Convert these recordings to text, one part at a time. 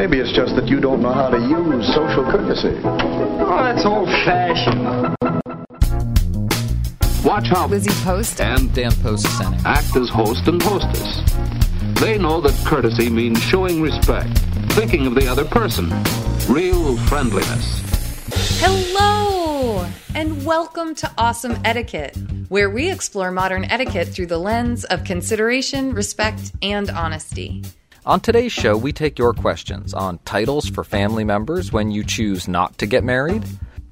Maybe it's just that you don't know how to use social courtesy. Oh, that's old fashioned. Watch how Lizzie Post and Dan Post Senning act as host and hostess. They know that courtesy means showing respect, thinking of the other person, real friendliness. Hello, and welcome to Awesome Etiquette, where we explore modern etiquette through the lens of consideration, respect, and honesty. On today's show, we take your questions on titles for family members when you choose not to get married,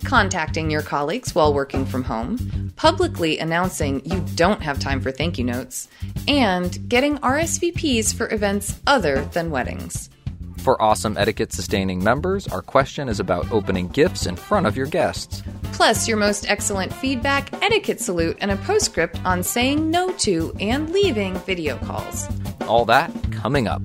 Contacting your colleagues while working from home, publicly announcing you don't have time for thank you notes, and getting RSVPs for events other than weddings. For awesome etiquette sustaining members, our question is about opening gifts in front of your guests. Plus, your most excellent feedback, etiquette salute, and a postscript on saying no to and leaving video calls. All that coming up.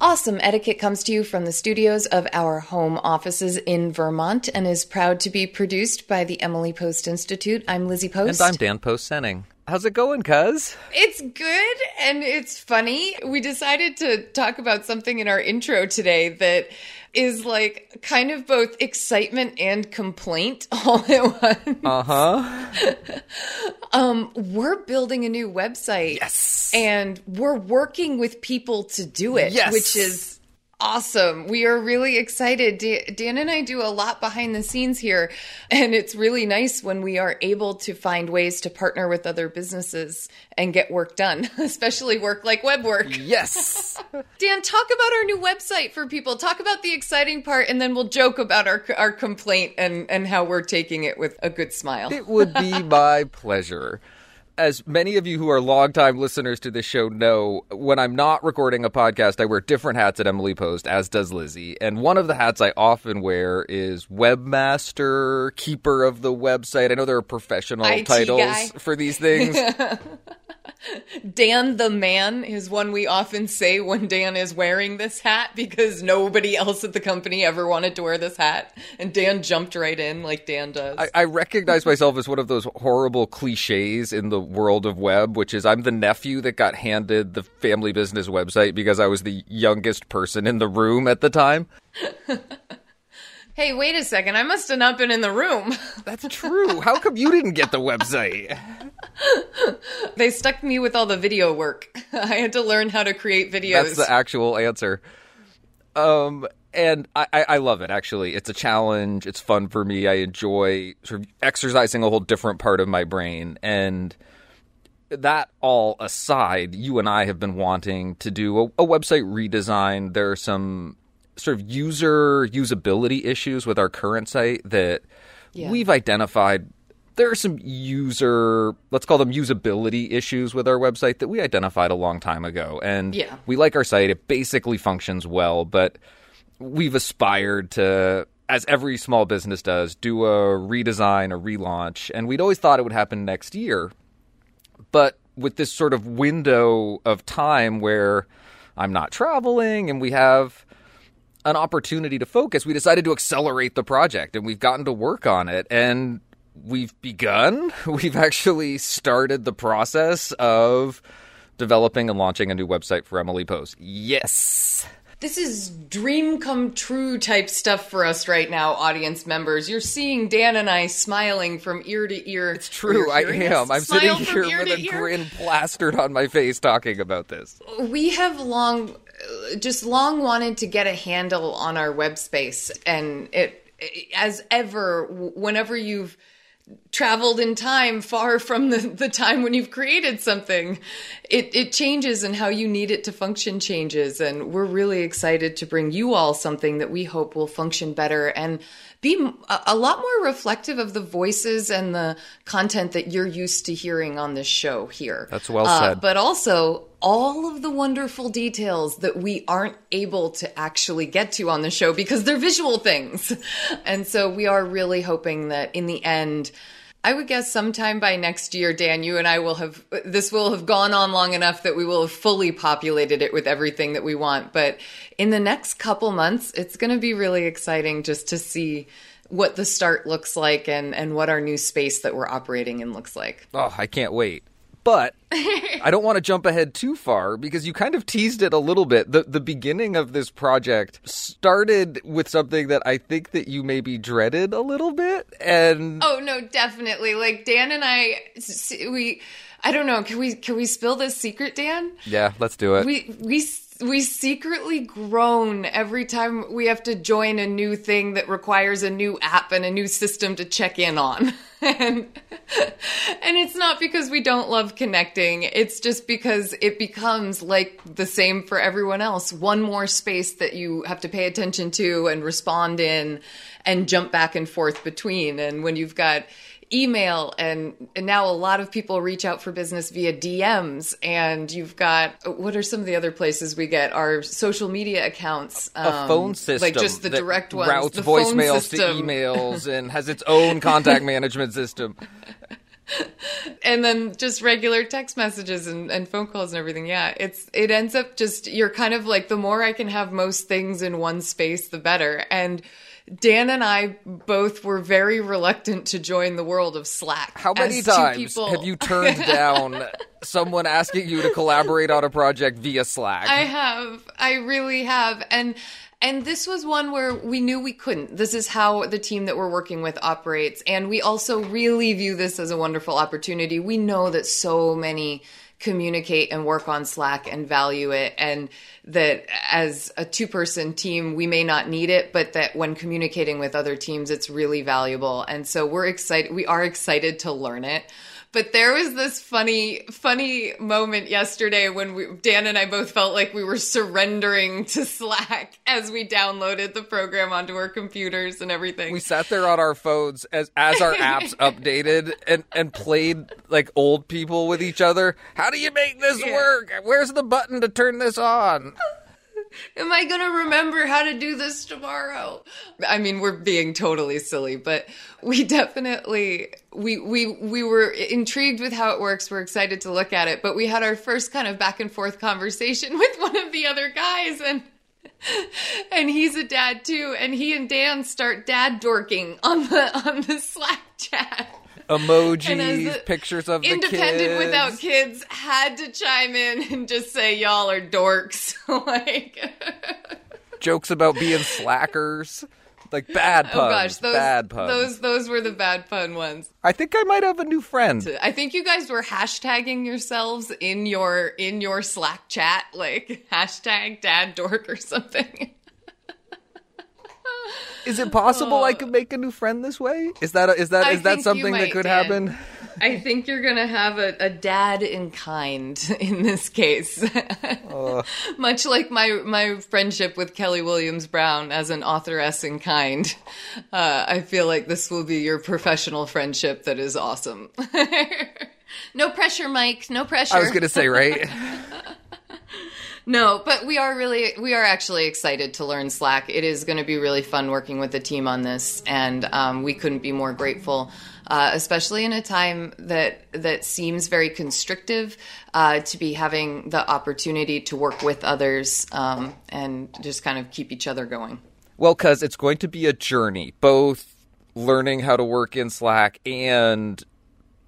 Awesome Etiquette comes to you from the studios of our home offices in Vermont and is proud to be produced by the Emily Post Institute. I'm Lizzie Post. And I'm Dan Post Senning. How's it going, cuz? It's good and it's funny. We decided to talk about something in our intro today that is like kind of both excitement and complaint all at once. Uh huh. Um, we're building a new website. Yes. And we're working with people to do it, Yes. which is awesome. We are really excited. Dan and I do a lot behind the scenes here, and it's really nice when we are able to find ways to partner with other businesses and get work done, especially work like web work. Yes. Dan, talk about our new website for people. Talk about the exciting part, and then we'll joke about our our complaint and and how we're taking it with a good smile. It would be my pleasure. As many of you who are longtime listeners to this show know, when I'm not recording a podcast, I wear different hats at Emily Post, as does Lizzie. And one of the hats I often wear is webmaster, keeper of the website. I know there are professional IT titles guy. for these things. Dan the man is one we often say when Dan is wearing this hat because nobody else at the company ever wanted to wear this hat. And Dan jumped right in like Dan does. I, I recognize myself as one of those horrible cliches in the world of web, which is I'm the nephew that got handed the family business website because I was the youngest person in the room at the time. hey, wait a second. I must have not been in the room. That's true. How come you didn't get the website? they stuck me with all the video work. I had to learn how to create videos. That's the actual answer. Um, and I, I, love it. Actually, it's a challenge. It's fun for me. I enjoy sort of exercising a whole different part of my brain. And that all aside, you and I have been wanting to do a, a website redesign. There are some sort of user usability issues with our current site that Yeah. we've identified. There are some user, let's call them usability issues with our website that we identified a long time ago. And Yeah. we like our site. It basically functions well, but we've aspired to, as every small business does, do a redesign, a relaunch. And we'd always thought it would happen next year. But with this sort of window of time where I'm not traveling and we have an opportunity to focus, we decided to accelerate the project and we've gotten to work on it. And we've begun. We've actually started the process of developing and launching a new website for Emily Post. Yes. This is dream come true type stuff for us right now, audience members. You're seeing Dan and I smiling from ear to ear. It's true. I am. I'm sitting here with a grin plastered on my face talking about this. We have long, just long wanted to get a handle on our web space, and it, as ever, whenever you've traveled in time far from the, the time when you've created something. It, it changes and how you need it to function changes. And we're really excited to bring you all something that we hope will function better and be a, a lot more reflective of the voices and the content that you're used to hearing on this show here. That's well said. Uh, but also all of the wonderful details that we aren't able to actually get to on the show because they're visual things. And so we are really hoping that in the end, I would guess sometime by next year, Dan, you and I will have, this will have gone on long enough that we will have fully populated it with everything that we want. But in the next couple months, it's going to be really exciting just to see what the start looks like and, and what our new space that we're operating in looks like. Oh, I can't wait. But I don't want to jump ahead too far because you kind of teased it a little bit. The the beginning of this project started with something that I think that you maybe dreaded a little bit and Oh no, definitely. Like Dan and I we I don't know, can we can we spill this secret, Dan? Yeah, let's do it. We we we secretly groan every time we have to join a new thing that requires a new app and a new system to check in on. and and it's not because we don't love connecting. It's just because it becomes like the same for everyone else. One more space that you have to pay attention to and respond in and jump back and forth between. And when you've got email and, and now a lot of people reach out for business via DMs and you've got what are some of the other places we get? Our social media accounts um, a phone system like just the direct ones routes the voicemails to emails and has its own contact management system. And then just regular text messages and, and phone calls and everything. Yeah it's it ends up just you're kind of like the more I can have most things in one space the better. And Dan and I both were very reluctant to join the world of Slack. How many times people... have you turned down someone asking you to collaborate on a project via Slack? I have. I really have. And and this was one where we knew we couldn't. This is how the team that we're working with operates. And we also really view this as a wonderful opportunity. We know that so many communicate and work on Slack and value it. And that as a two person team, we may not need it, but that when communicating with other teams, it's really valuable. And so we're excited. We are excited to learn it. But there was this funny, funny moment yesterday when we, Dan and I both felt like we were surrendering to Slack as we downloaded the program onto our computers and everything. We sat there on our phones as as our apps updated and and played like old people with each other. How do you make this yeah. work? Where's the button to turn this on? Am I going to remember how to do this tomorrow? I mean, we're being totally silly, but we definitely we we we were intrigued with how it works. We're excited to look at it, but we had our first kind of back and forth conversation with one of the other guys and and he's a dad too and he and Dan start dad dorking on the on the Slack chat emojis, pictures of the independent without kids had to chime in and just say y'all are dorks like jokes about being slackers like bad puns. Oh gosh, those, bad puns. Those those were the bad pun ones. I think I might have a new friend. I think you guys were hashtagging yourselves in your in your Slack chat, like hashtag dad dork or something. Is it possible I could make a new friend this way? Is that is that is that something might, that could Dan. happen? I think you're gonna have a, a dad in kind in this case, uh. much like my my friendship with Kelly Williams Brown as an authoress in kind. Uh, I feel like this will be your professional friendship that is awesome. no pressure, Mike. No pressure. I was gonna say right. No, but we are really we are actually excited to learn Slack. It is going to be really fun working with the team on this, and um, we couldn't be more grateful. Uh, especially in a time that that seems very constrictive, uh, to be having the opportunity to work with others um, and just kind of keep each other going. Well, because it's going to be a journey, both learning how to work in Slack and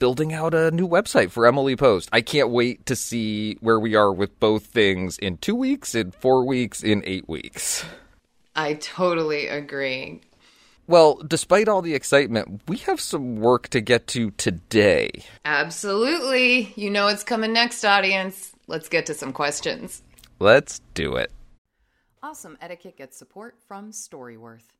building out a new website for Emily Post. I can't wait to see where we are with both things in two weeks, in four weeks, in eight weeks. I totally agree. Well, despite all the excitement, we have some work to get to today. Absolutely. You know what's coming next, audience. Let's get to some questions. Let's do it. Awesome Etiquette gets support from Storyworth.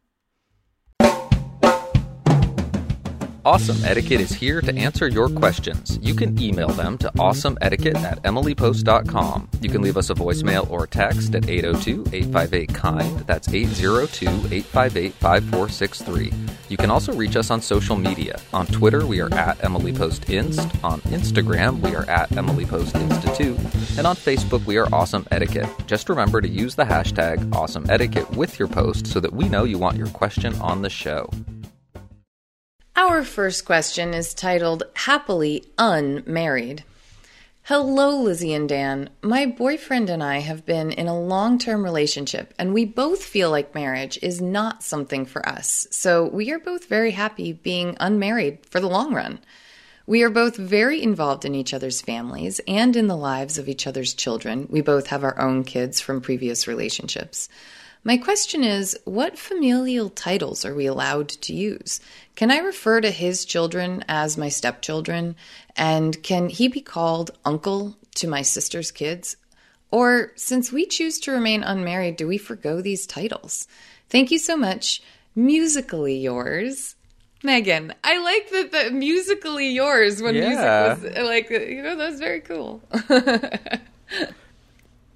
Awesome Etiquette is here to answer your questions. You can email them to awesomeetiquette at emilypost.com. You can leave us a voicemail or text at 802 858 KIND. That's 802 858 5463. You can also reach us on social media. On Twitter, we are at EmilyPostInst. On Instagram, we are at EmilyPostInstitute. And on Facebook, we are Awesome Etiquette. Just remember to use the hashtag Awesome Etiquette with your post so that we know you want your question on the show. Our first question is titled Happily Unmarried. Hello, Lizzie and Dan. My boyfriend and I have been in a long term relationship, and we both feel like marriage is not something for us. So we are both very happy being unmarried for the long run. We are both very involved in each other's families and in the lives of each other's children. We both have our own kids from previous relationships. My question is what familial titles are we allowed to use? Can I refer to his children as my stepchildren? And can he be called uncle to my sister's kids? Or since we choose to remain unmarried, do we forego these titles? Thank you so much. Musically yours. Megan, I like that the musically yours when Yeah. music was like you know that's very cool.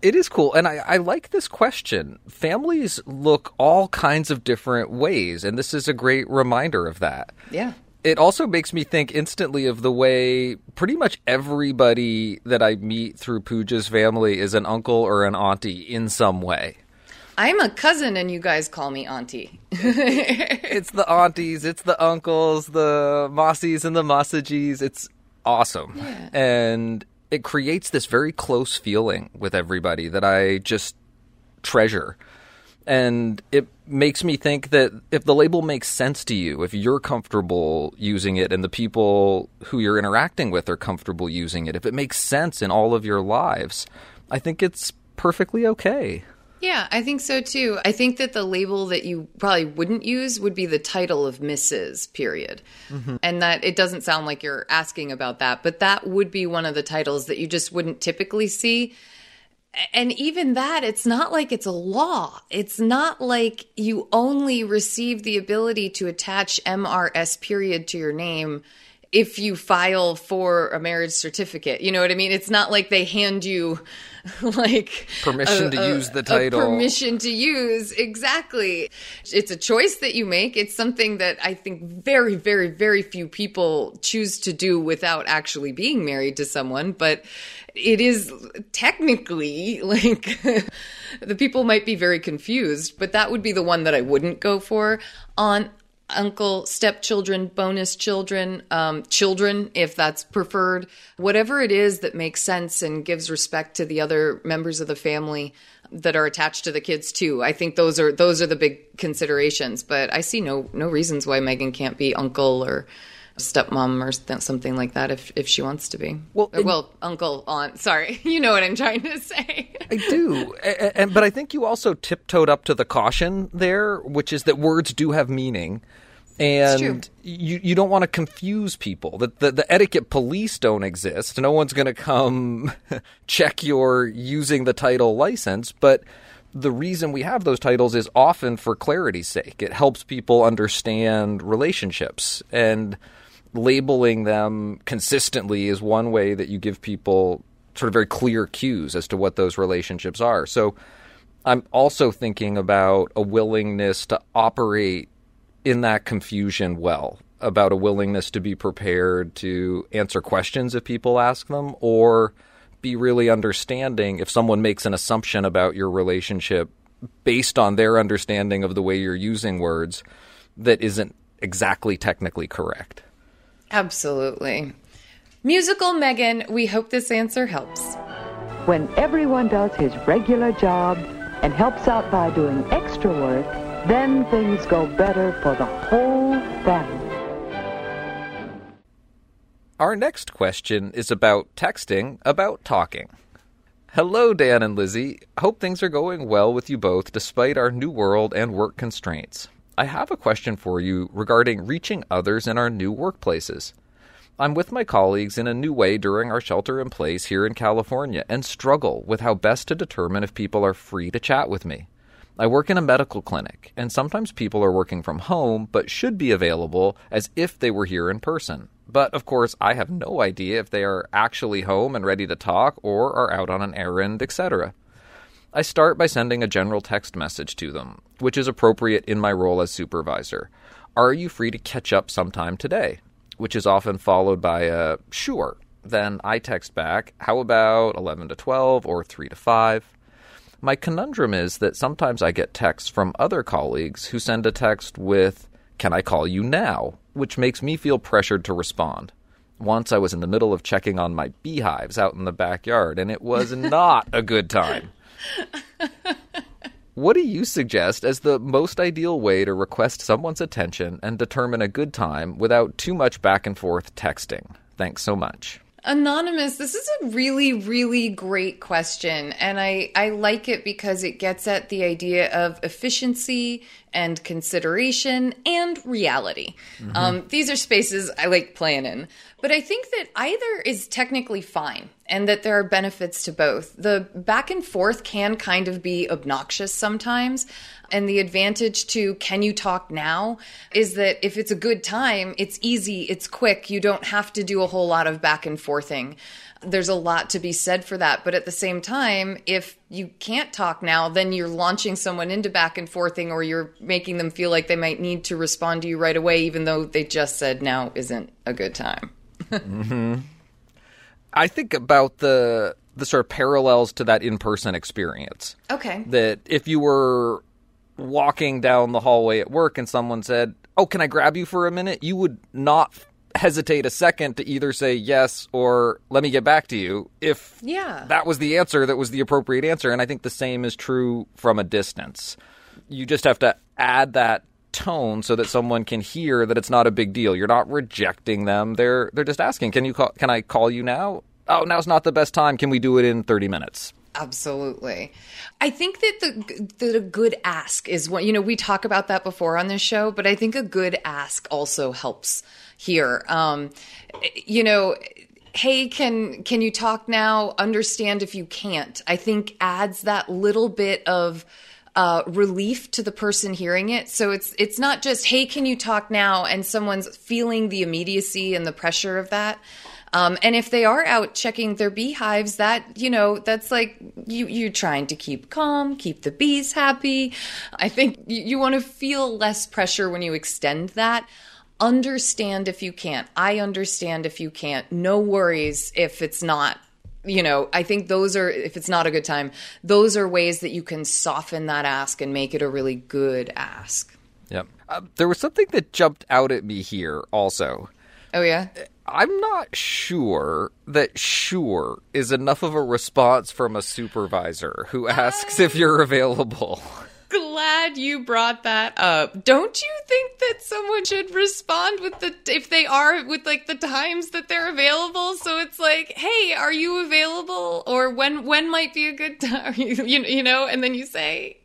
It is cool. And I, I like this question. Families look all kinds of different ways, and this is a great reminder of that. yeah. It also makes me think instantly of the way pretty much everybody that I meet through Pooja's family is an uncle or an auntie in some way. I'm a cousin and you guys call me auntie. It's the aunties, it's the uncles, the mossies and the mossagis. It's awesome. And it creates this very close feeling with everybody that I just treasure. And it makes me think that if the label makes sense to you, if you're comfortable using it and the people who you're interacting with are comfortable using it, if it makes sense in all of your lives, I think it's perfectly okay. Yeah, I think so too. I think that the label that you probably wouldn't use would be the title of Mrs. period. Mm-hmm. And that it doesn't sound like you're asking about that, but that would be one of the titles that you just wouldn't typically see. And even that, it's not like it's a law. It's not like you only receive the ability to attach MRS period to your name if you file for a marriage certificate. You know what I mean? It's not like they hand you like Permission to use the title. permission to use exactly. It's a choice that you make. It's something that I think very, very, very few people choose to do without actually being married to someone. But it is technically like the people might be very confused, but that would be the one that I wouldn't go for. On uncle, stepchildren, bonus children, um, children, if that's preferred, whatever it is that makes sense and gives respect to the other members of the family that are attached to the kids too. I think those are those are the big considerations. But I see no no reasons why Megan can't be uncle or stepmom or something like that if if she wants to be. Well, or, well, uncle, aunt. Sorry, you know what I'm trying to say. I do, and, and, but I think you also tiptoed up to the caution there, which is that words do have meaning. And you, you don't want to confuse people. The, the, the etiquette police don't exist. No one's going to come check your using the title license. But the reason we have those titles is often for clarity's sake. It helps people understand relationships. And labeling them consistently is one way that you give people sort of very clear cues as to what those relationships are. So I'm also thinking about a willingness to operate in that confusion well, about a willingness to be prepared to answer questions if people ask them or be really understanding if someone makes an assumption about your relationship based on their understanding of the way you're using words that isn't exactly technically correct. Absolutely. Musical Megan, we hope this answer helps. When everyone does his regular job and helps out by doing extra work, then things go better for the whole family. Our next question is about texting, about talking. Hello, Dan and Lizzie. Hope things are going well with you both despite our new world and work constraints. I have a question for you regarding reaching others in our new workplaces. I'm with my colleagues in a new way during our shelter in place here in California and struggle with how best to determine if people are free to chat with me. I work in a medical clinic, and sometimes people are working from home but should be available as if they were here in person. But of course, I have no idea if they are actually home and ready to talk or are out on an errand, etc. I start by sending a general text message to them, which is appropriate in my role as supervisor. Are you free to catch up sometime today? Which is often followed by a sure. Then I text back, how about 11 to 12 or 3 to 5? My conundrum is that sometimes I get texts from other colleagues who send a text with, Can I call you now? which makes me feel pressured to respond. Once I was in the middle of checking on my beehives out in the backyard, and it was not a good time. What do you suggest as the most ideal way to request someone's attention and determine a good time without too much back and forth texting? Thanks so much. Anonymous, this is a really, really great question. And I, I like it because it gets at the idea of efficiency and consideration and reality. Mm-hmm. Um, these are spaces I like playing in. But I think that either is technically fine and that there are benefits to both. The back and forth can kind of be obnoxious sometimes. And the advantage to can you talk now is that if it's a good time, it's easy, it's quick, you don't have to do a whole lot of back and forthing. There's a lot to be said for that. But at the same time, if you can't talk now, then you're launching someone into back and forthing or you're making them feel like they might need to respond to you right away, even though they just said now isn't a good time. Mm-hmm. I think about the the sort of parallels to that in person experience. Okay. That if you were walking down the hallway at work and someone said, "Oh, can I grab you for a minute?" you would not hesitate a second to either say yes or let me get back to you if yeah. that was the answer that was the appropriate answer and I think the same is true from a distance. You just have to add that tone so that someone can hear that it's not a big deal. You're not rejecting them. They're they're just asking, "Can you call can I call you now?" "Oh, now's not the best time. Can we do it in 30 minutes?" Absolutely. I think that the that a good ask is what you know we talk about that before on this show, but I think a good ask also helps here. Um, you know, hey, can can you talk now? Understand if you can't. I think adds that little bit of uh, relief to the person hearing it. So it's it's not just hey, can you talk now, and someone's feeling the immediacy and the pressure of that. Um, and if they are out checking their beehives, that you know, that's like you you're trying to keep calm, keep the bees happy. I think you, you want to feel less pressure when you extend that. Understand if you can't. I understand if you can't. No worries if it's not you know, I think those are, if it's not a good time, those are ways that you can soften that ask and make it a really good ask. Yep. Uh, there was something that jumped out at me here also. Oh, yeah? I'm not sure that sure is enough of a response from a supervisor who asks if you're available. Glad you brought that up. Don't you think that someone should respond with the if they are with like the times that they're available? So it's like, "Hey, are you available?" or "When when might be a good time?" you, you know, and then you say,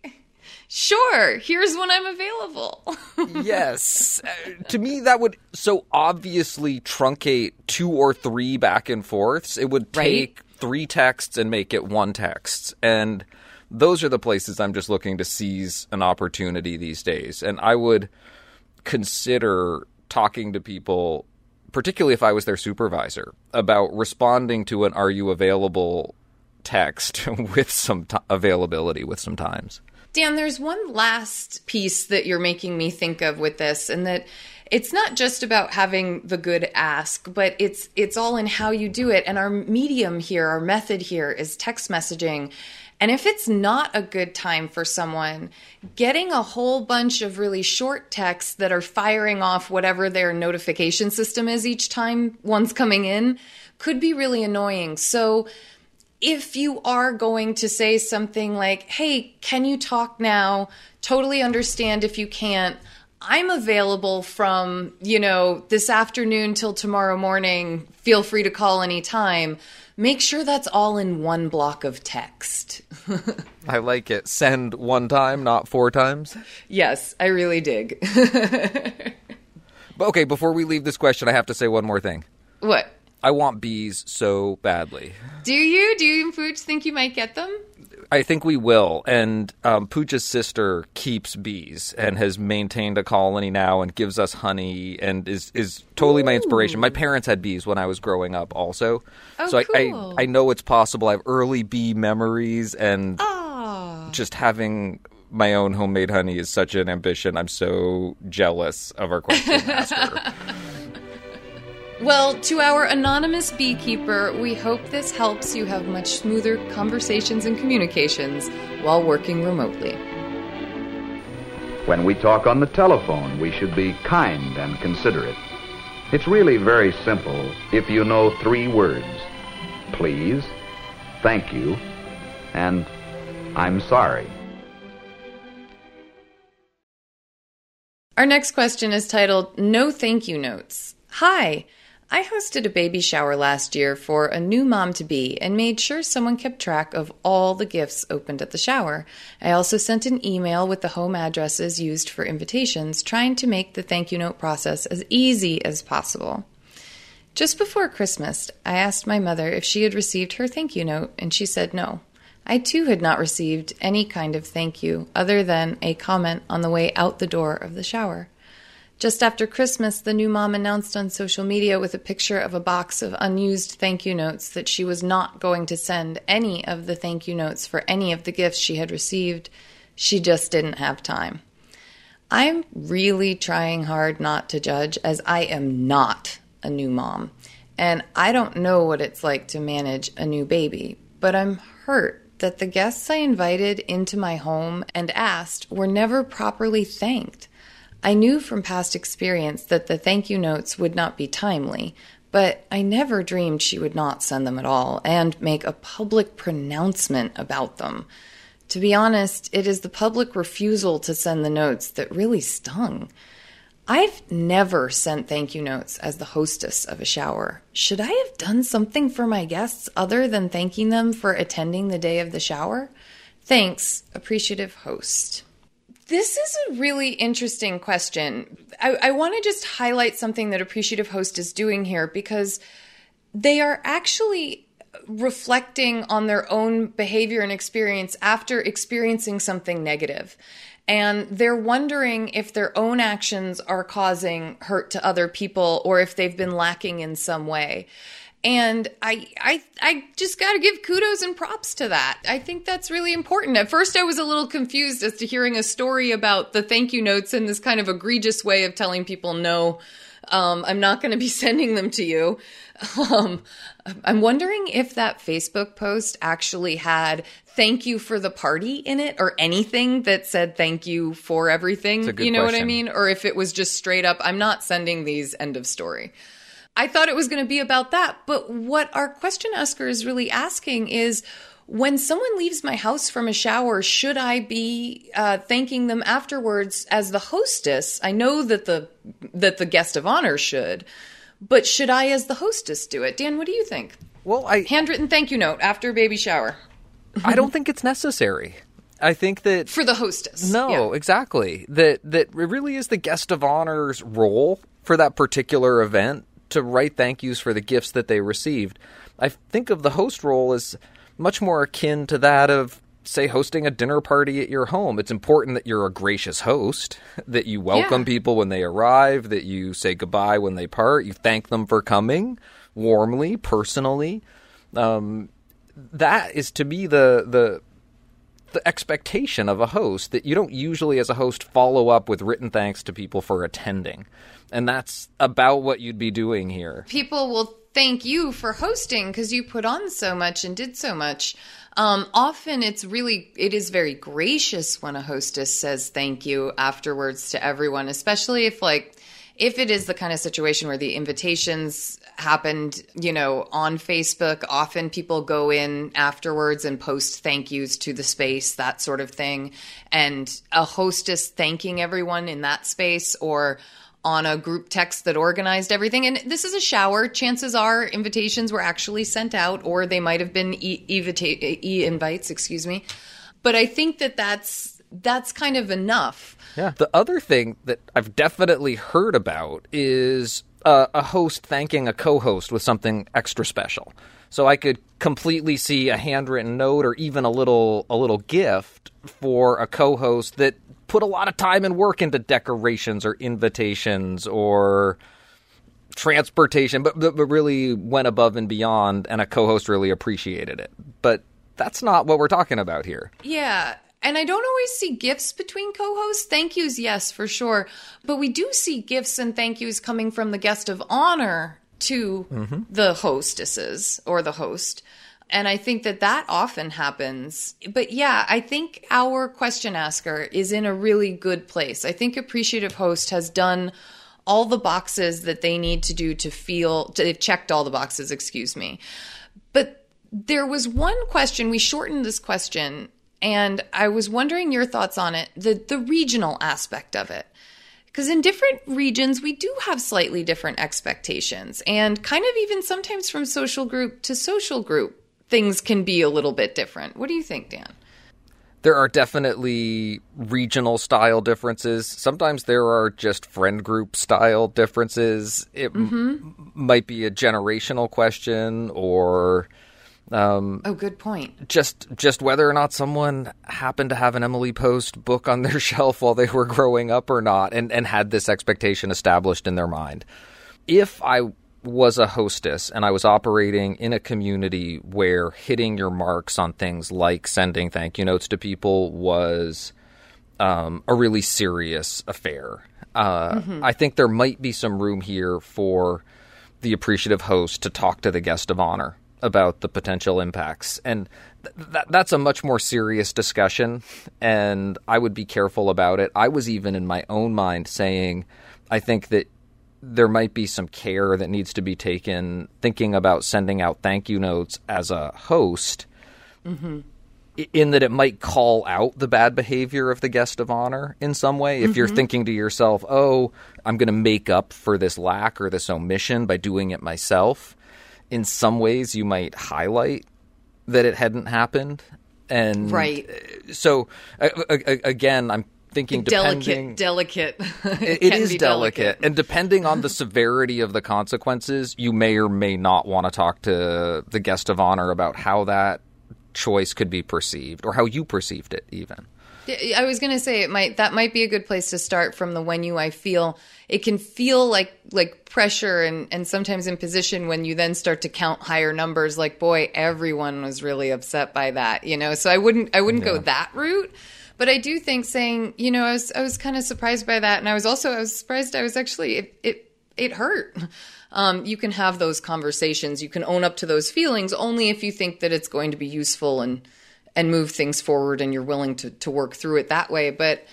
sure, here's when I'm available. yes. Uh, to me, that would so obviously truncate two or three back and forths. It would take right? three texts and make it one text. And those are the places I'm just looking to seize an opportunity these days. And I would consider talking to people, particularly if I was their supervisor, about responding to an are you available text with some t- availability with some times. Dan, there's one last piece that you're making me think of with this, and that it's not just about having the good ask, but it's it's all in how you do it. And our medium here, our method here is text messaging. And if it's not a good time for someone, getting a whole bunch of really short texts that are firing off whatever their notification system is each time one's coming in could be really annoying. So if you are going to say something like, hey, can you talk now? Totally understand if you can't. I'm available from, you know, this afternoon till tomorrow morning. Feel free to call anytime. Make sure that's all in one block of text. I like it. Send one time, not four times. Yes, I really dig. but okay, before we leave this question, I have to say one more thing. What? I want bees so badly. Do you? Do you Pooch think you might get them? I think we will. And um, Pooch's sister keeps bees and has maintained a colony now and gives us honey and is is totally Ooh. my inspiration. My parents had bees when I was growing up, also. Oh, so cool. I, I, I know it's possible. I have early bee memories and oh. just having my own homemade honey is such an ambition. I'm so jealous of our question master. Well, to our anonymous beekeeper, we hope this helps you have much smoother conversations and communications while working remotely. When we talk on the telephone, we should be kind and considerate. It's really very simple if you know three words please, thank you, and I'm sorry. Our next question is titled No Thank You Notes. Hi. I hosted a baby shower last year for a new mom to be and made sure someone kept track of all the gifts opened at the shower. I also sent an email with the home addresses used for invitations, trying to make the thank you note process as easy as possible. Just before Christmas, I asked my mother if she had received her thank you note, and she said no. I too had not received any kind of thank you other than a comment on the way out the door of the shower. Just after Christmas, the new mom announced on social media with a picture of a box of unused thank you notes that she was not going to send any of the thank you notes for any of the gifts she had received. She just didn't have time. I'm really trying hard not to judge, as I am not a new mom. And I don't know what it's like to manage a new baby, but I'm hurt that the guests I invited into my home and asked were never properly thanked. I knew from past experience that the thank you notes would not be timely, but I never dreamed she would not send them at all and make a public pronouncement about them. To be honest, it is the public refusal to send the notes that really stung. I've never sent thank you notes as the hostess of a shower. Should I have done something for my guests other than thanking them for attending the day of the shower? Thanks, appreciative host. This is a really interesting question. I, I want to just highlight something that Appreciative Host is doing here because they are actually reflecting on their own behavior and experience after experiencing something negative. And they're wondering if their own actions are causing hurt to other people or if they've been lacking in some way. And I, I, I just got to give kudos and props to that. I think that's really important. At first, I was a little confused as to hearing a story about the thank you notes and this kind of egregious way of telling people no. Um, I'm not going to be sending them to you. Um, I'm wondering if that Facebook post actually had thank you for the party in it or anything that said thank you for everything. You know what I mean? Or if it was just straight up, I'm not sending these, end of story. I thought it was going to be about that. But what our question asker is really asking is when someone leaves my house from a shower, should I be uh, thanking them afterwards as the hostess? I know that the that the guest of honor should, but should I, as the hostess, do it? Dan, what do you think? Well, I Handwritten thank you note after baby shower I don't think it's necessary. I think that for the hostess. No, Yeah. exactly. That that it really is the guest of honor's role for that particular event to write thank yous for the gifts that they received. I think of the host role as much more akin to that of say hosting a dinner party at your home. It's important that you're a gracious host, that you welcome Yeah. people when they arrive, that you say goodbye when they part, you thank them for coming warmly, personally. Um, that is to me the the the expectation of a host that you don't usually as a host follow up with written thanks to people for attending and that's about what you'd be doing here people will thank you for hosting because you put on so much and did so much. Um, often it's really, it is very gracious when a hostess says thank you afterwards to everyone, especially if like, if it is the kind of situation where the invitations happened, you know, on Facebook, often people go in afterwards and post thank yous to the space, that sort of thing. And a hostess thanking everyone in that space or on a group text that organized everything. And this is a shower. Chances are invitations were actually sent out, or they might have been e e invites. Excuse me. But I think that that's that's kind of enough. Yeah the other thing that i've definitely heard about is uh, a host thanking a co-host with something extra special so i could completely see a handwritten note or even a little a little gift for a co-host that put a lot of time and work into decorations or invitations or transportation, but, but but really went above and beyond, and a co-host really appreciated it. But that's not what we're talking about here. Yeah. And I don't always see gifts between co hosts. Thank yous, yes, for sure. But we do see gifts and thank yous coming from the guest of honor to mm-hmm. the hostesses or the host. And I think that that often happens. But yeah, I think our question asker is in a really good place. I think Appreciative Host has done all the boxes that they need to do to feel, they've checked all the boxes, excuse me. But there was one question, we shortened this question, and I was wondering your thoughts on it the, the regional aspect of it. Because in different regions, we do have slightly different expectations, and kind of even sometimes from social group to social group, things can be a little bit different. What do you think, Dan? There are definitely regional style differences. Sometimes there are just friend group style differences. It m- mm-hmm. might be a generational question or Oh, good point. just just whether or not someone happened to have an Emily Post book on their shelf while they were growing up or not and, and had this expectation established in their mind. If I was a hostess and I was operating in a community where hitting your marks on things like sending thank you notes to people was um, a really serious affair. Uh, I think there might be some room here for the appreciative host to talk to the guest of honor about the potential impacts. And th- that, that's a much more serious discussion, and I would be careful about it. I was even in my own mind saying, I think that there might be some care that needs to be taken thinking about sending out thank you notes as a host mm-hmm. i- in that it might call out the bad behavior of the guest of honor in some way. If you're mm-hmm. thinking to yourself, oh, I'm going to make up for this lack or this omission by doing it myself, in some ways you might highlight that it hadn't happened. And Right. so, again, I'm thinking. Delicate, delicate. It- it is be delicate. and depending on the severity of the consequences, you may or may not want to talk to the guest of honor about how that choice could be perceived or how you perceived it, even. I was going to say it might that might be a good place to start from the when you I feel. It can feel like like pressure and and sometimes imposition when you then start to count higher numbers like boy everyone was really upset by that you know? So I wouldn't I wouldn't go that route. But I do think saying you know I was I was kind of surprised by that. And I was also I was surprised I was actually it, it it hurt. Um, you can have those conversations. You can own up to those feelings only if you think that it's going to be useful and and move things forward and you're willing to to work through it that way. But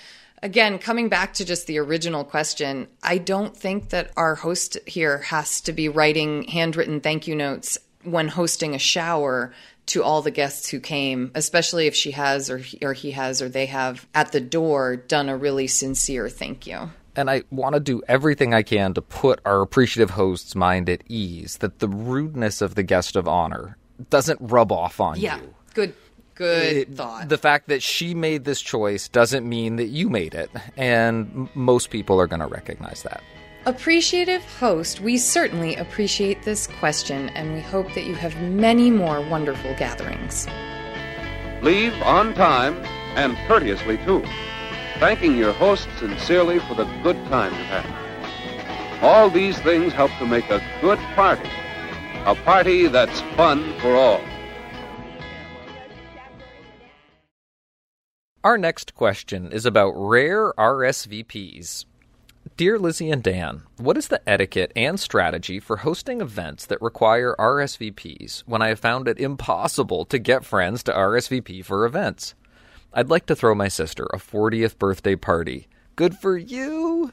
again, coming back to just the original question, I don't think that our host here has to be writing handwritten thank you notes when hosting a shower to all the guests who came, especially if she has or he, or he has or they have at the door done a really sincere thank you. And I want to do everything I can to put our appreciative host's mind at ease that the rudeness of the guest of honor doesn't rub off on Yeah, you. good, good It- thought. The fact that she made this choice doesn't mean that you made it, and m- most people are going to recognize that. Appreciative host, we certainly appreciate this question and we hope that you have many more wonderful gatherings. Leave on time and courteously, too, thanking your host sincerely for the good time you've had. All these things help to make a good party, a party that's fun for all. Our next question is about rare RSVPs. Dear Lizzie and Dan, what is the etiquette and strategy for hosting events that require RSVPs when I have found it impossible to get friends to RSVP for events? I'd like to throw my sister a 40th birthday party. Good for you!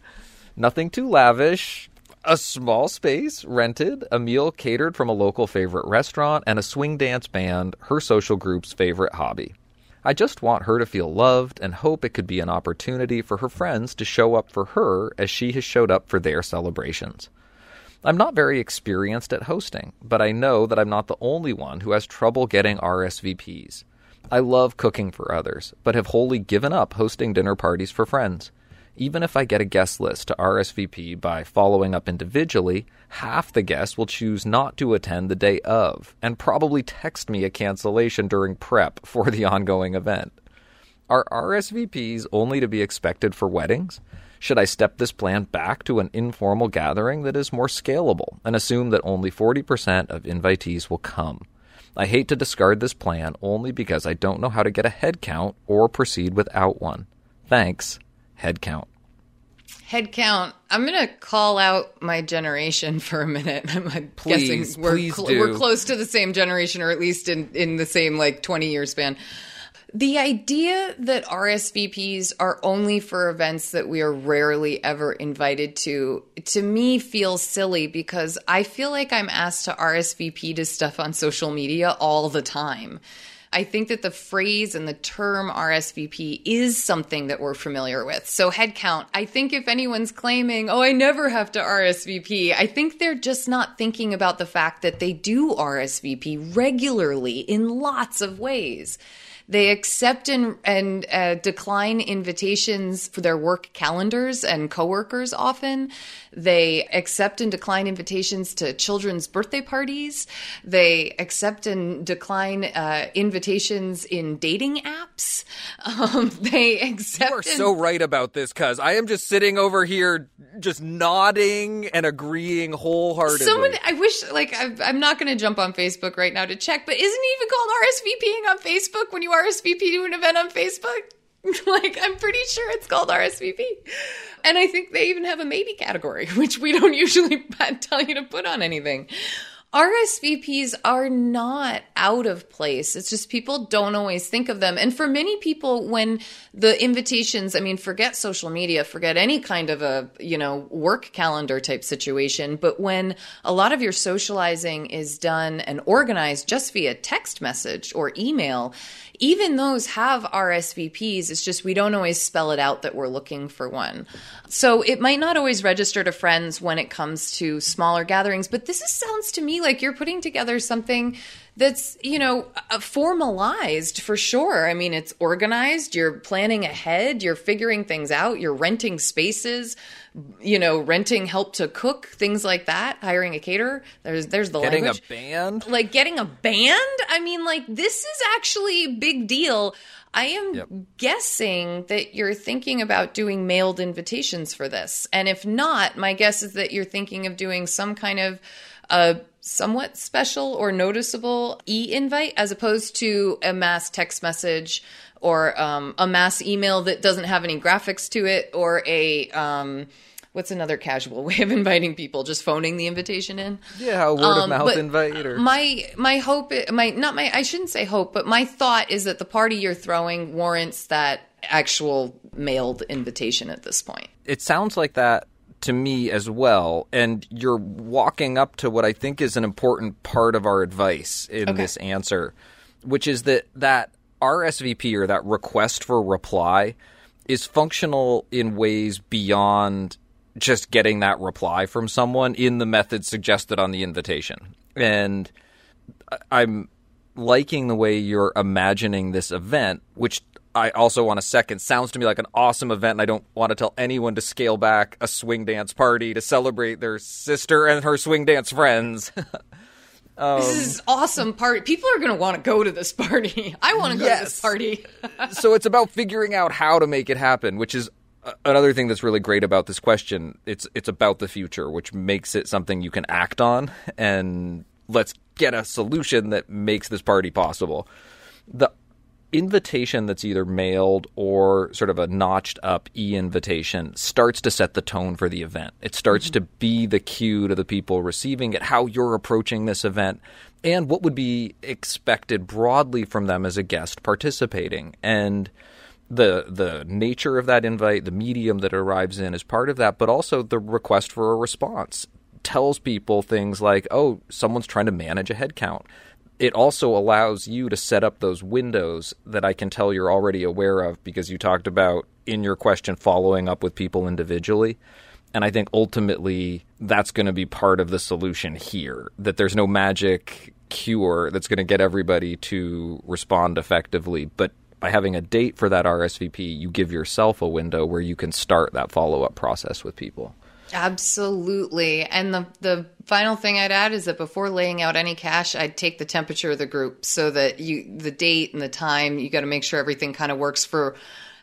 Nothing too lavish. A small space rented, a meal catered from a local favorite restaurant, and a swing dance band, her social group's favorite hobby. I just want her to feel loved and hope it could be an opportunity for her friends to show up for her as she has showed up for their celebrations. I'm not very experienced at hosting, but I know that I'm not the only one who has trouble getting RSVPs. I love cooking for others, but have wholly given up hosting dinner parties for friends. Even if I get a guest list to RSVP by following up individually, half the guests will choose not to attend the day of and probably text me a cancellation during prep for the ongoing event. Are RSVPs only to be expected for weddings? Should I step this plan back to an informal gathering that is more scalable and assume that only 40% of invitees will come? I hate to discard this plan only because I don't know how to get a head count or proceed without one. Thanks. Head count. Head count. I'm going to call out my generation for a minute. I'm Please, guessing we're, please cl- do. we're close to the same generation, or at least in, in the same like 20 year span. The idea that RSVPs are only for events that we are rarely ever invited to, to me feels silly because I feel like I'm asked to RSVP to stuff on social media all the time. I think that the phrase and the term RSVP is something that we're familiar with. So, headcount, I think if anyone's claiming, oh, I never have to RSVP, I think they're just not thinking about the fact that they do RSVP regularly in lots of ways. They accept and, and uh, decline invitations for their work calendars and coworkers often. They accept and decline invitations to children's birthday parties. They accept and decline uh, invitations in dating apps. Um, they accept. You are and- so right about this, cuz I am just sitting over here, just nodding and agreeing wholeheartedly. Someone, I wish, like, I'm, I'm not going to jump on Facebook right now to check, but isn't even called RSVPing on Facebook when you RSVP to an event on Facebook? like, I'm pretty sure it's called RSVP. And I think they even have a maybe category, which we don't usually tell you to put on anything. RSVPs are not out of place. It's just people don't always think of them. And for many people, when the invitations, I mean, forget social media, forget any kind of a, you know, work calendar type situation, but when a lot of your socializing is done and organized just via text message or email, even those have RSVPs. It's just we don't always spell it out that we're looking for one. So it might not always register to friends when it comes to smaller gatherings, but this is, sounds to me like you're putting together something that's, you know, uh, formalized for sure. I mean, it's organized, you're planning ahead, you're figuring things out, you're renting spaces, you know, renting help to cook, things like that, hiring a caterer. There's there's the Getting language a band? like getting a band i mean like this is actually a big deal i am Yep. guessing that you're thinking about doing mailed invitations for this and if not my guess is that you're thinking of doing some kind of a somewhat special or noticeable e-invite as opposed to a mass text message or um, a mass email that doesn't have any graphics to it or a um, what's another casual way of inviting people? Just phoning the invitation in. Yeah, a word Um, of mouth but invite or My my hope, my not my I shouldn't say hope, but my thought is that the party you're throwing warrants that actual mailed invitation at this point. it sounds like that to me as well. And you're walking up to what I think is an important part of our advice in Okay. this answer, which is that that RSVP or that request for reply is functional in ways beyond just getting that reply from someone in the method suggested on the invitation. And I'm liking the way you're imagining this event, which I also want a second sounds to me like an awesome event, and I don't want to tell anyone to scale back a swing dance party to celebrate their sister and her swing dance friends. this is awesome party. People are going to want to go to this party. I want to go to this party. so it's about figuring out how to make it happen, which is uh, another thing that's really great about this question. It's it's about the future, which makes it something you can act on, and let's get a solution that makes this party possible. The invitation that's either mailed or sort of a notched up e invitation starts to set the tone for the event. It starts mm-hmm. to be the cue to the people receiving it, how you're approaching this event, and what would be expected broadly from them as a guest participating. And the the nature of that invite, the medium that it arrives in is part of that, but also the request for a response tells people things like, "Oh, someone's trying to manage a head count." It also allows you to set up those windows that I can tell you're already aware of because you talked about in your question following up with people individually. And I think ultimately that's going to be part of the solution here. That there's no magic cure that's going to get everybody to respond effectively. But by having a date for that RSVP, you give yourself a window where you can start that follow up process with people. Absolutely. And the the final thing I'd add is that before laying out any cash, I'd take the temperature of the group so that you the date and the time, you got to make sure everything kind of works for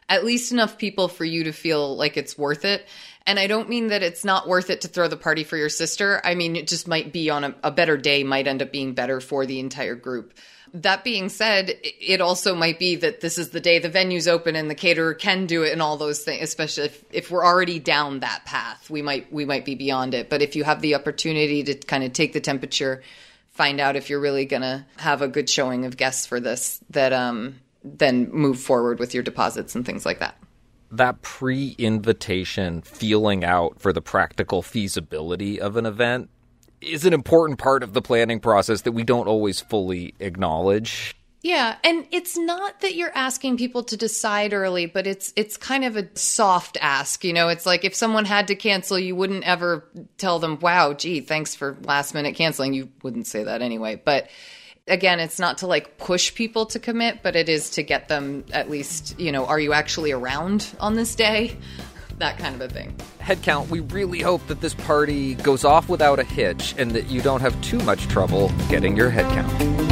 at least enough people for you to feel like it's worth it. And I don't mean that it's not worth it to throw the party for your sister. I mean, it just might be on a, a better day, might end up being better for the entire group. That being said, it also might be that this is the day the venue's open and the caterer can do it and all those things, especially if, if we're already down that path, we might we might be beyond it. But if you have the opportunity to kind of take the temperature, find out if you're really gonna have a good showing of guests for this, that um then move forward with your deposits and things like that. that pre-invitation feeling out for the practical feasibility of an event is an important part of the planning process that we don't always fully acknowledge. Yeah, and it's not that you're asking people to decide early, but it's it's kind of a soft ask, you know. It's like if someone had to cancel, you wouldn't ever tell them, "Wow, gee, thanks for last minute canceling." You wouldn't say that anyway. But again, it's not to like push people to commit, but it is to get them at least, you know, are you actually around on this day? That kind of a thing. Headcount, we really hope that this party goes off without a hitch and that you don't have too much trouble getting your headcount.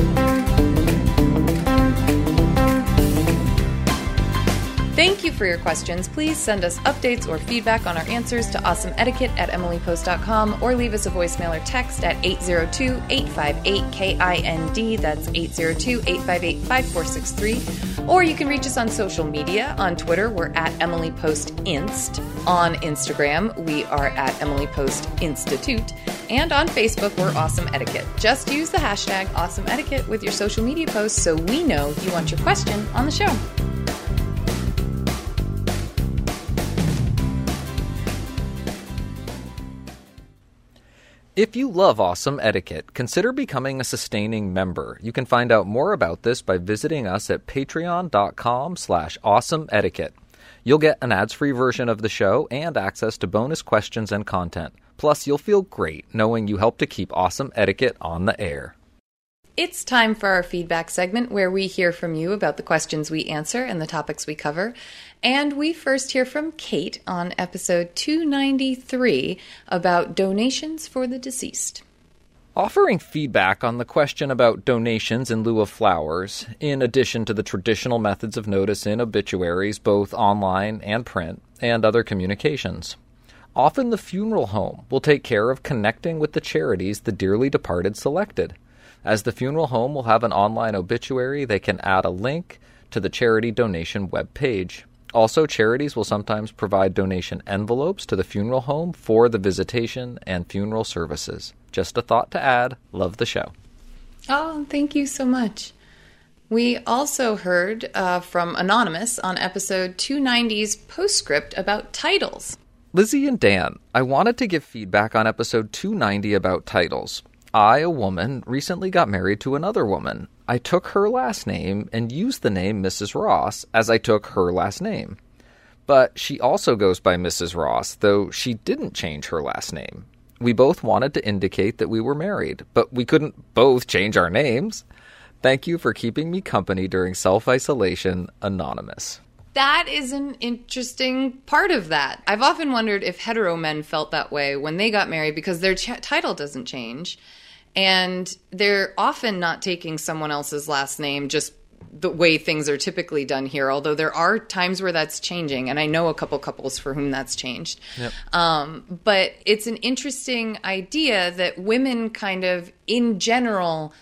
Thank you for your questions. Please send us updates or feedback on our answers to awesomeetiquette at emilypost.com or leave us a voicemail or text at 802 858 KIND. That's 802 858 5463. Or you can reach us on social media. On Twitter, we're at Emily Post Inst. On Instagram, we are at Emily Post Institute. And on Facebook, we're Awesome Etiquette. Just use the hashtag Awesome Etiquette with your social media posts so we know you want your question on the show. If you love awesome etiquette, consider becoming a sustaining member. You can find out more about this by visiting us at patreon.com slash awesome etiquette. You'll get an ads-free version of the show and access to bonus questions and content. Plus, you'll feel great knowing you help to keep awesome etiquette on the air. It's time for our feedback segment where we hear from you about the questions we answer and the topics we cover. And we first hear from Kate on episode 293 about donations for the deceased. Offering feedback on the question about donations in lieu of flowers, in addition to the traditional methods of notice in obituaries, both online and print, and other communications. Often the funeral home will take care of connecting with the charities the dearly departed selected. As the funeral home will have an online obituary, they can add a link to the charity donation web page. Also, charities will sometimes provide donation envelopes to the funeral home for the visitation and funeral services. Just a thought to add. Love the show. Oh, thank you so much. We also heard uh, from Anonymous on episode 290's postscript about titles. Lizzie and Dan, I wanted to give feedback on episode 290 about titles. I, a woman, recently got married to another woman. I took her last name and used the name Mrs. Ross as I took her last name. But she also goes by Mrs. Ross, though she didn't change her last name. We both wanted to indicate that we were married, but we couldn't both change our names. Thank you for keeping me company during self isolation, Anonymous. That is an interesting part of that. I've often wondered if hetero men felt that way when they got married because their ch- title doesn't change. And they're often not taking someone else's last name just the way things are typically done here, although there are times where that's changing. And I know a couple couples for whom that's changed. Yep. Um, but it's an interesting idea that women kind of, in general,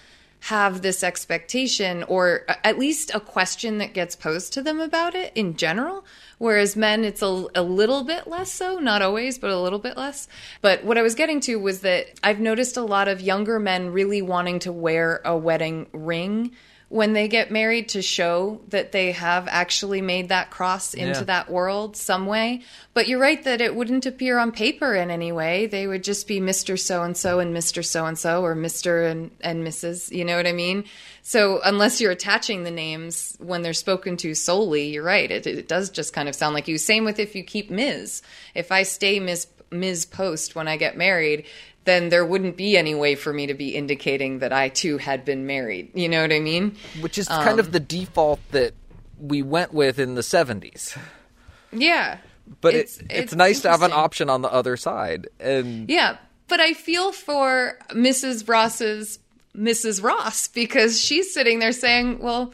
have this expectation or at least a question that gets posed to them about it in general. Whereas men, it's a, a little bit less so, not always, but a little bit less. But what I was getting to was that I've noticed a lot of younger men really wanting to wear a wedding ring when they get married to show that they have actually made that cross into Yeah. that world some way. But you're right that it wouldn't appear on paper in any way. They would just be Mr. So and so and Mr. So and so or Mr. and, and Mrs. You know what I mean? So unless you're attaching the names when they're spoken to solely, you're right. It, it does just kind of sound like you. Same with if you keep Ms. If I stay Ms. Ms. Post when I get married, then there wouldn't be any way for me to be indicating that I too had been married. You know what I mean? Which is kind of um, the default that we went with in the 70s. Yeah. But it's, it's, nice to have an option on the other side. And Yeah, but I feel for Mrs. Ross's Mrs. Ross because she's sitting there saying, "Well,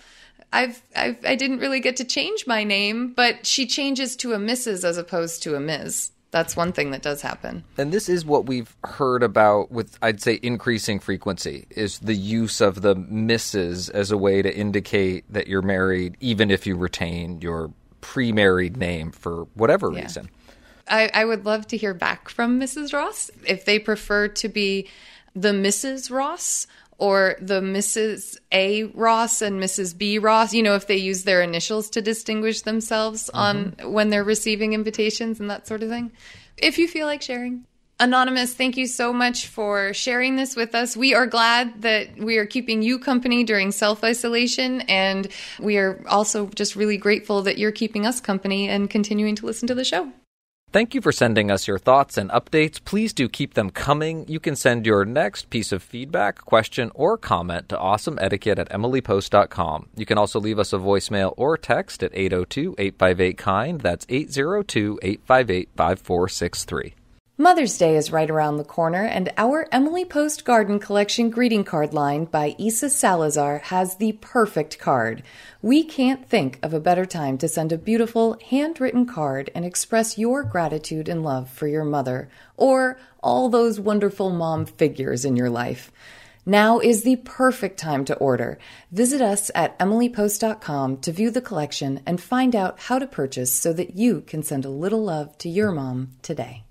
I've, I've I didn't really get to change my name, but she changes to a Mrs. as opposed to a Ms. That's one thing that does happen. and this is what we've heard about with I'd say increasing frequency is the use of the misses as a way to indicate that you're married even if you retain your pre-married name for whatever Yeah. reason. I, I would love to hear back from Mrs. Ross if they prefer to be the Mrs. Ross or the Mrs. A. Ross and Mrs. B. Ross. You know, if they use their initials to distinguish themselves on mm-hmm. when they're receiving invitations and that sort of thing. If you feel like sharing. Anonymous, thank you so much for sharing this with us. We are glad that we are keeping you company during self isolation, and we are also just really grateful that you're keeping us company and continuing to listen to the show. Thank you for sending us your thoughts and updates. Please do keep them coming. You can send your next piece of feedback, question, or comment to awesomeetiquette at emilypost.com. You can also leave us a voicemail or text at 802 858 KIND. That's 802 858 5463. Mother's Day is right around the corner, and our Emily Post Garden Collection greeting card line by Isa Salazar has the perfect card. We can't think of a better time to send a beautiful, handwritten card and express your gratitude and love for your mother or all those wonderful mom figures in your life. Now is the perfect time to order. Visit us at emilypost.com to view the collection and find out how to purchase so that you can send a little love to your mom today.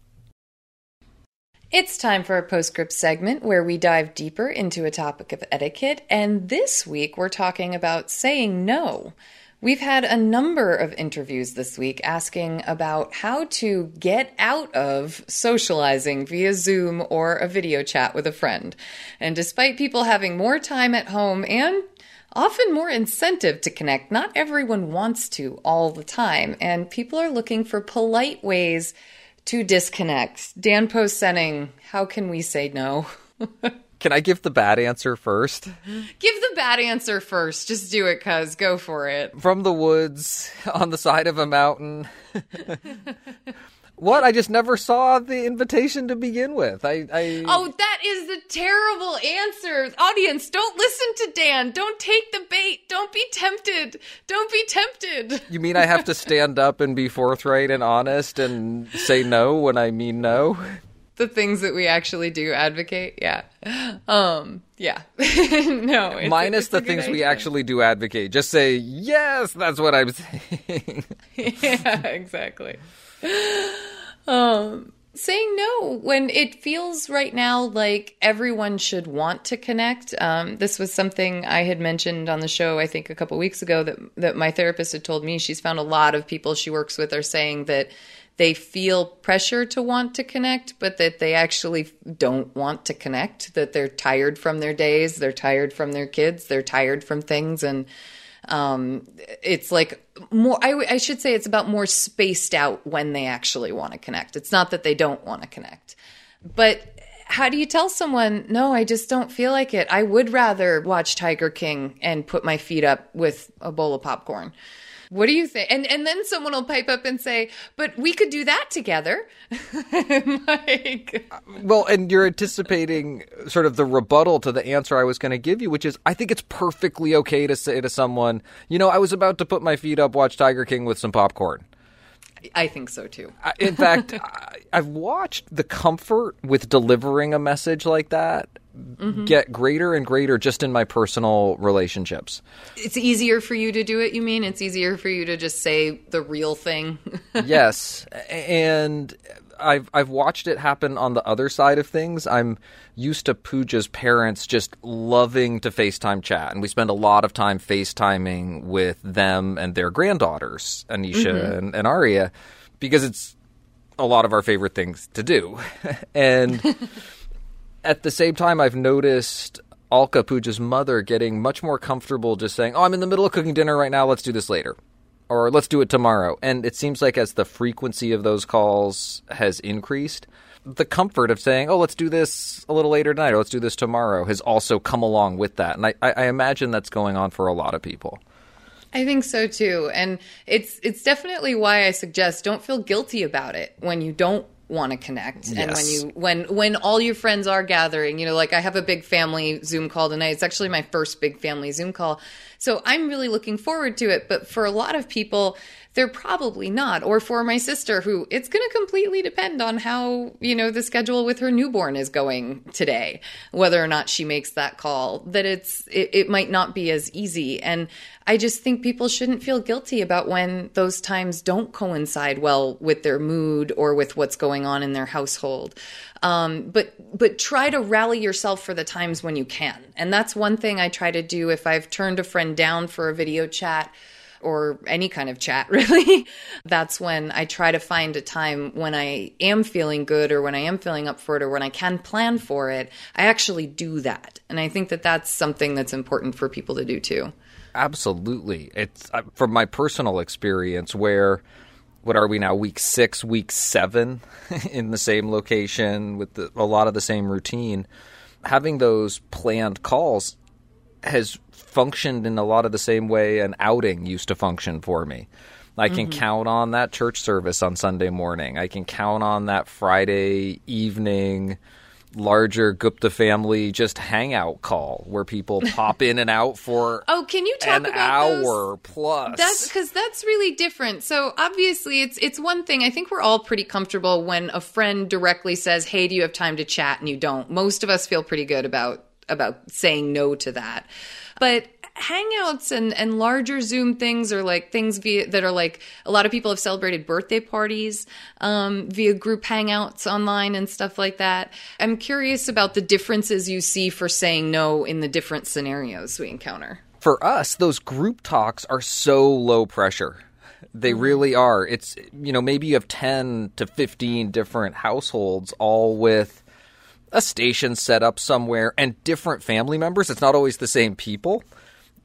It's time for a postscript segment where we dive deeper into a topic of etiquette, and this week we're talking about saying no. We've had a number of interviews this week asking about how to get out of socializing via Zoom or a video chat with a friend. And despite people having more time at home and often more incentive to connect, not everyone wants to all the time, and people are looking for polite ways to disconnect. Dan Post Senning, how can we say no? Can I give the bad answer first? Give the bad answer first. Just do it, cuz. Go for it. From the woods on the side of a mountain. what? I just never saw the invitation to begin with. I, I Oh, that is the terrible answer. Audience, don't listen to Dan. Don't take the bait. Don't be tempted. Don't be tempted. You mean I have to stand up and be forthright and honest and say no when I mean no? the things that we actually do advocate. Yeah. Um, yeah. no. It's Minus it's the things we actually do advocate. Just say, yes, that's what I'm saying. yeah, exactly. Um, saying no when it feels right now like everyone should want to connect. Um, this was something I had mentioned on the show, I think, a couple weeks ago that that my therapist had told me. She's found a lot of people she works with are saying that they feel pressure to want to connect, but that they actually don't want to connect. That they're tired from their days, they're tired from their kids, they're tired from things, and um, it's like more I, I should say it's about more spaced out when they actually want to connect. It's not that they don't want to connect. But how do you tell someone no i just don't feel like it. I would rather watch tiger king and put my feet up with a bowl of popcorn what do you think? And and then someone will pipe up and say but we could do that together. Like Well, and you're anticipating sort of the rebuttal to the answer I was going to give you, which is I think it's perfectly okay to say to someone, you know, I was about to put my feet up, watch Tiger King with some popcorn. i think so too. In fact, I- I've watched the comfort with delivering a message like that Mm-hmm. get greater and greater just in my personal relationships. it's easier for you to do it you mean it's easier for you to just say the real thing yes, and I've I've watched it happen on the other side of things. I'm used to Pooja's parents just loving to FaceTime chat, and we spend a lot of time FaceTiming with them and their granddaughters, Anisha mm-hmm. and, and Arya, because it's a lot of our favorite things to do. and at the same time, I've noticed Alka Pooja's mother getting much more comfortable just saying, "Oh, I'm in the middle of cooking dinner right now. Let's do this later." Or let's do it tomorrow. And it seems like as the frequency of those calls has increased, the comfort of saying, "Oh, let's do this a little later tonight," or "Let's do this tomorrow," has also come along with that. And I, I imagine that's going on for a lot of people. I think so too. And it's it's definitely why I suggest don't feel guilty about it when you don't want to connect and when you when when all your friends are gathering, you know, like I have a big family Zoom call tonight. It's actually my first big family Zoom call. So I'm really looking forward to it, but for a lot of people they're probably not. Or for my sister, who it's going to completely depend on how, you know, the schedule with her newborn is going today, whether or not she makes that call, that it's, it, it might not be as easy. And I just think people shouldn't feel guilty about when those times don't coincide well with their mood or with what's going on in their household. Um, but but try to rally yourself for the times when you can, and that's one thing I try to do if I've turned a friend down for a video chat or any kind of chat, really. That's when I try to find a time when I am feeling good or when I am feeling up for it or when I can plan for it. I actually do that. And I think that that's something that's important for people to do too. Absolutely. It's uh, from my personal experience where what are we now week 6, week 7 in the same location with the, a lot of the same routine. Having those planned calls has functioned in a lot of the same way an outing used to function for me. I can mm-hmm. count on that church service on Sunday morning. I can count on that Friday evening larger Gupta family just hangout call where people pop in and out for Oh, can you talk an about those? hour plus. That's because that's really different. So obviously, it's it's one thing. I think we're all pretty comfortable when a friend directly says, "Hey, do you have time to chat?" and you don't. Most of us feel pretty good about about saying no to that. But hangouts and and larger Zoom things are like things via that are like a lot of people have celebrated birthday parties um, via group hangouts online and stuff like that. I'm curious about the differences you see for saying no in the different scenarios we encounter. for us, those group talks are so low pressure. They really are. It's, you know, maybe you have 10 to 15 different households, all with a station set up somewhere and different family members. It's not always the same people.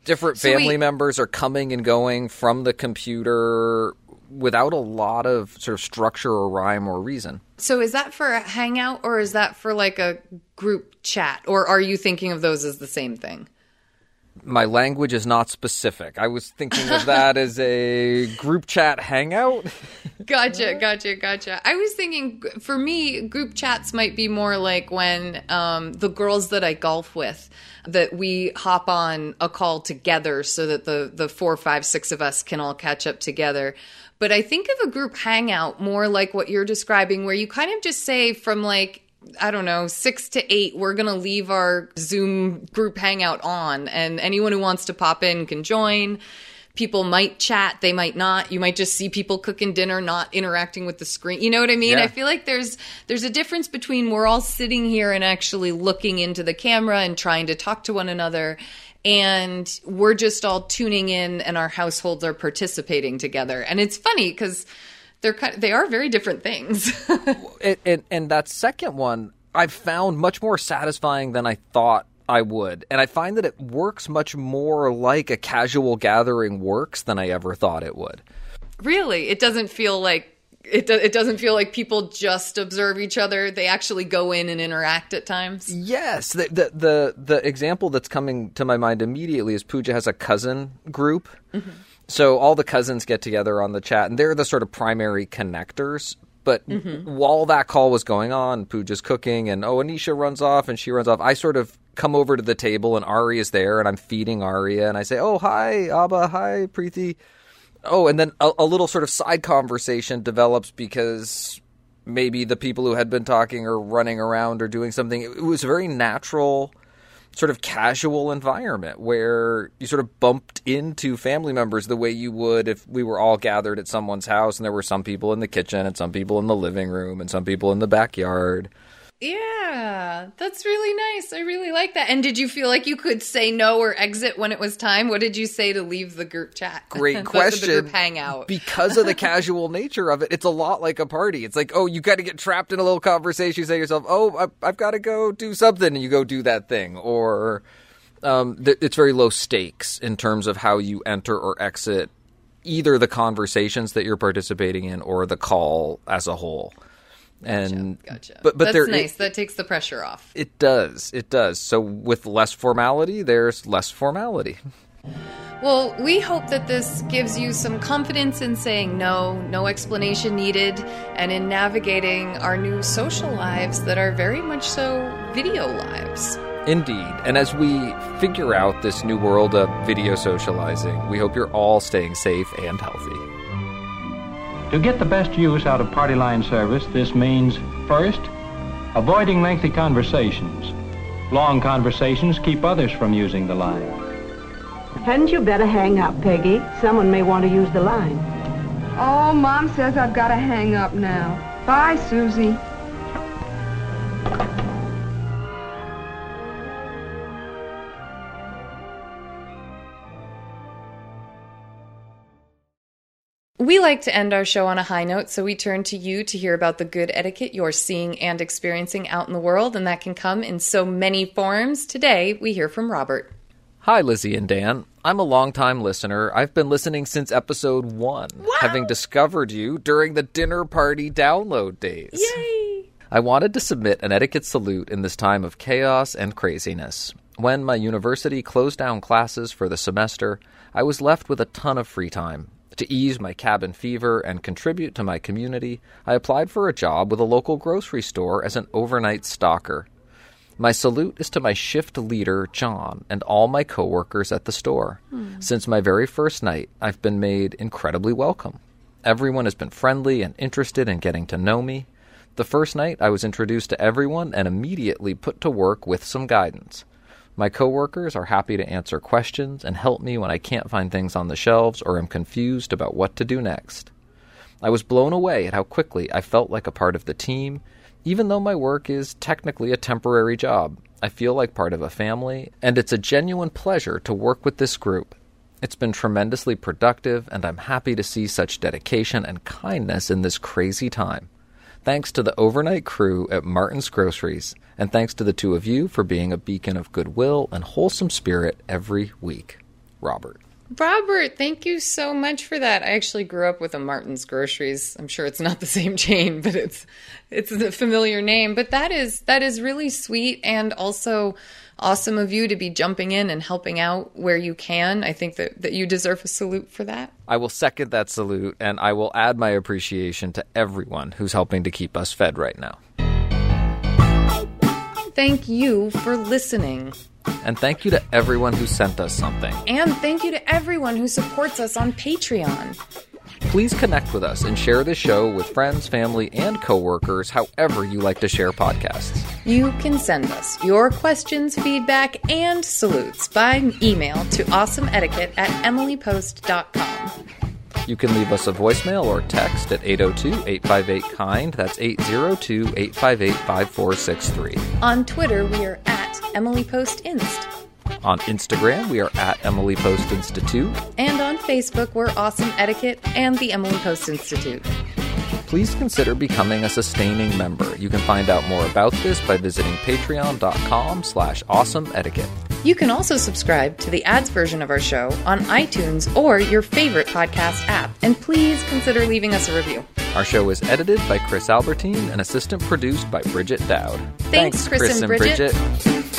Different So family wait- members are coming and going from the computer without a lot of sort of structure or rhyme or reason. So is that for a hangout or is that for like a group chat? Or are you thinking of those as the same thing? My language is not specific. I was thinking of that as a group chat hangout. Gotcha, gotcha, gotcha. I was thinking for me, group chats might be more like when um, the girls that I golf with, that we hop on a call together so that the the four, five, six of us can all catch up together. But I think of a group hangout more like what you're describing, where you kind of just say from like I don't know, six to eight, we're going to leave our Zoom group hangout on, and anyone who wants to pop in can join. People might chat, they might not. You might just see people cooking dinner, not interacting with the screen. You know what I mean? Yeah. I feel like there's there's a difference between we're all sitting here and actually looking into the camera and trying to talk to one another, and we're just all tuning in, and our households are participating together. And it's funny because they're kind they are very different things. and, and, and that second one I've found much more satisfying than I thought I would. And I find that it works much more like a casual gathering works than I ever thought it would. Really, it doesn't feel like it. Do, it doesn't feel like people just observe each other. They actually go in and interact at times. Yes, the the the, the example that's coming to my mind immediately is Pooja has a cousin group. Mm-hmm. So all the cousins get together on the chat, and they're the sort of primary connectors. But mm-hmm. while that call was going on, Pooja's cooking, and oh, Anisha runs off, and she runs off. I sort of come over to the table, and Ari is there, and I'm feeding Arya, and I say, "Oh, hi, Abba, hi, Preeti." Oh, and then a, a little sort of side conversation develops because maybe the people who had been talking are running around or doing something. It was very natural, sort of casual environment where you sort of bumped into family members the way you would if we were all gathered at someone's house and there were some people in the kitchen and some people in the living room and some people in the backyard. Yeah, that's really nice. I really like that. And did you feel like you could say no or exit when it was time? What did you say to leave the group chat? Great question. The group hangout. Because of the casual nature of it, it's a lot like a party. It's like, oh, you got to get trapped in a little conversation. You say to yourself, oh, I, I've got to go do something, and you go do that thing. Or um, th- it's very low stakes in terms of how you enter or exit either the conversations that you're participating in or the call as a whole. And Gotcha. but but that's nice. that takes the pressure off. it does it does. So with less formality, there's less formality. Well, we hope that this gives you some confidence in saying no, no explanation needed, and in navigating our new social lives that are very much so video lives. Indeed. And as we figure out this new world of video socializing, we hope you're all staying safe and healthy. To get the best use out of party line service, this means first, avoiding lengthy conversations. Long conversations keep others from using the line. Hadn't you better hang up, Peggy? Someone may want to use the line. Oh, Mom says I've got to hang up now. Bye, Susie. We like to end our show on a high note, so we turn to you to hear about the good etiquette you're seeing and experiencing out in the world, and that can come in so many forms. Today, we hear from Robert. Hi, Lizzie and Dan. I'm a longtime listener. I've been listening since episode one, having discovered you during the dinner party download days. Yay! I wanted to submit an etiquette salute in this time of chaos and craziness. When my university closed down classes for the semester, I was left with a ton of free time. To ease my cabin fever and contribute to my community, I applied for a job with a local grocery store as an overnight stalker. My salute is to my shift leader, John, and all my coworkers at the store. Hmm. Since my very first night, I've been made incredibly welcome. Everyone has been friendly and interested in getting to know me. The first night, I was introduced to everyone and immediately put to work with some guidance. My coworkers are happy to answer questions and help me when I can't find things on the shelves or am confused about what to do next. I was blown away at how quickly I felt like a part of the team. Even though my work is technically a temporary job, I feel like part of a family, and it's a genuine pleasure to work with this group. It's been tremendously productive, and I'm happy to see such dedication and kindness in this crazy time. Thanks to the overnight crew at Martin's Groceries, and thanks to the two of you for being a beacon of goodwill and wholesome spirit every week. Robert. Robert, thank you so much for that. I actually grew up with a Martin's Groceries. I'm sure it's not the same chain, but it's it's a familiar name. But that is that is really sweet and also awesome of you to be jumping in and helping out where you can. I think that, that you deserve a salute for that. I will second that salute and I will add my appreciation to everyone who's helping to keep us fed right now. Thank you for listening. And thank you to everyone who sent us something. And thank you to everyone who supports us on Patreon. Please connect with us and share this show with friends, family, and coworkers however you like to share podcasts. You can send us your questions, feedback, and salutes by email to awesomeetiquette at emilypost.com. You can leave us a voicemail or text at 802 858 KIND. That's 802 858 5463. On Twitter, we are at Emily Post Inst. On Instagram, we are at Emily Post Institute. And on Facebook, we're Awesome Etiquette and the Emily Post Institute. Please consider becoming a sustaining member. You can find out more about this by visiting patreon.com slash awesome etiquette. You can also subscribe to the ads version of our show on iTunes or your favorite podcast app. And please consider leaving us a review. Our show is edited by Chris Albertine and assistant produced by Bridget Dowd. Thanks, Chris, Chris and, Bridget. Bridget.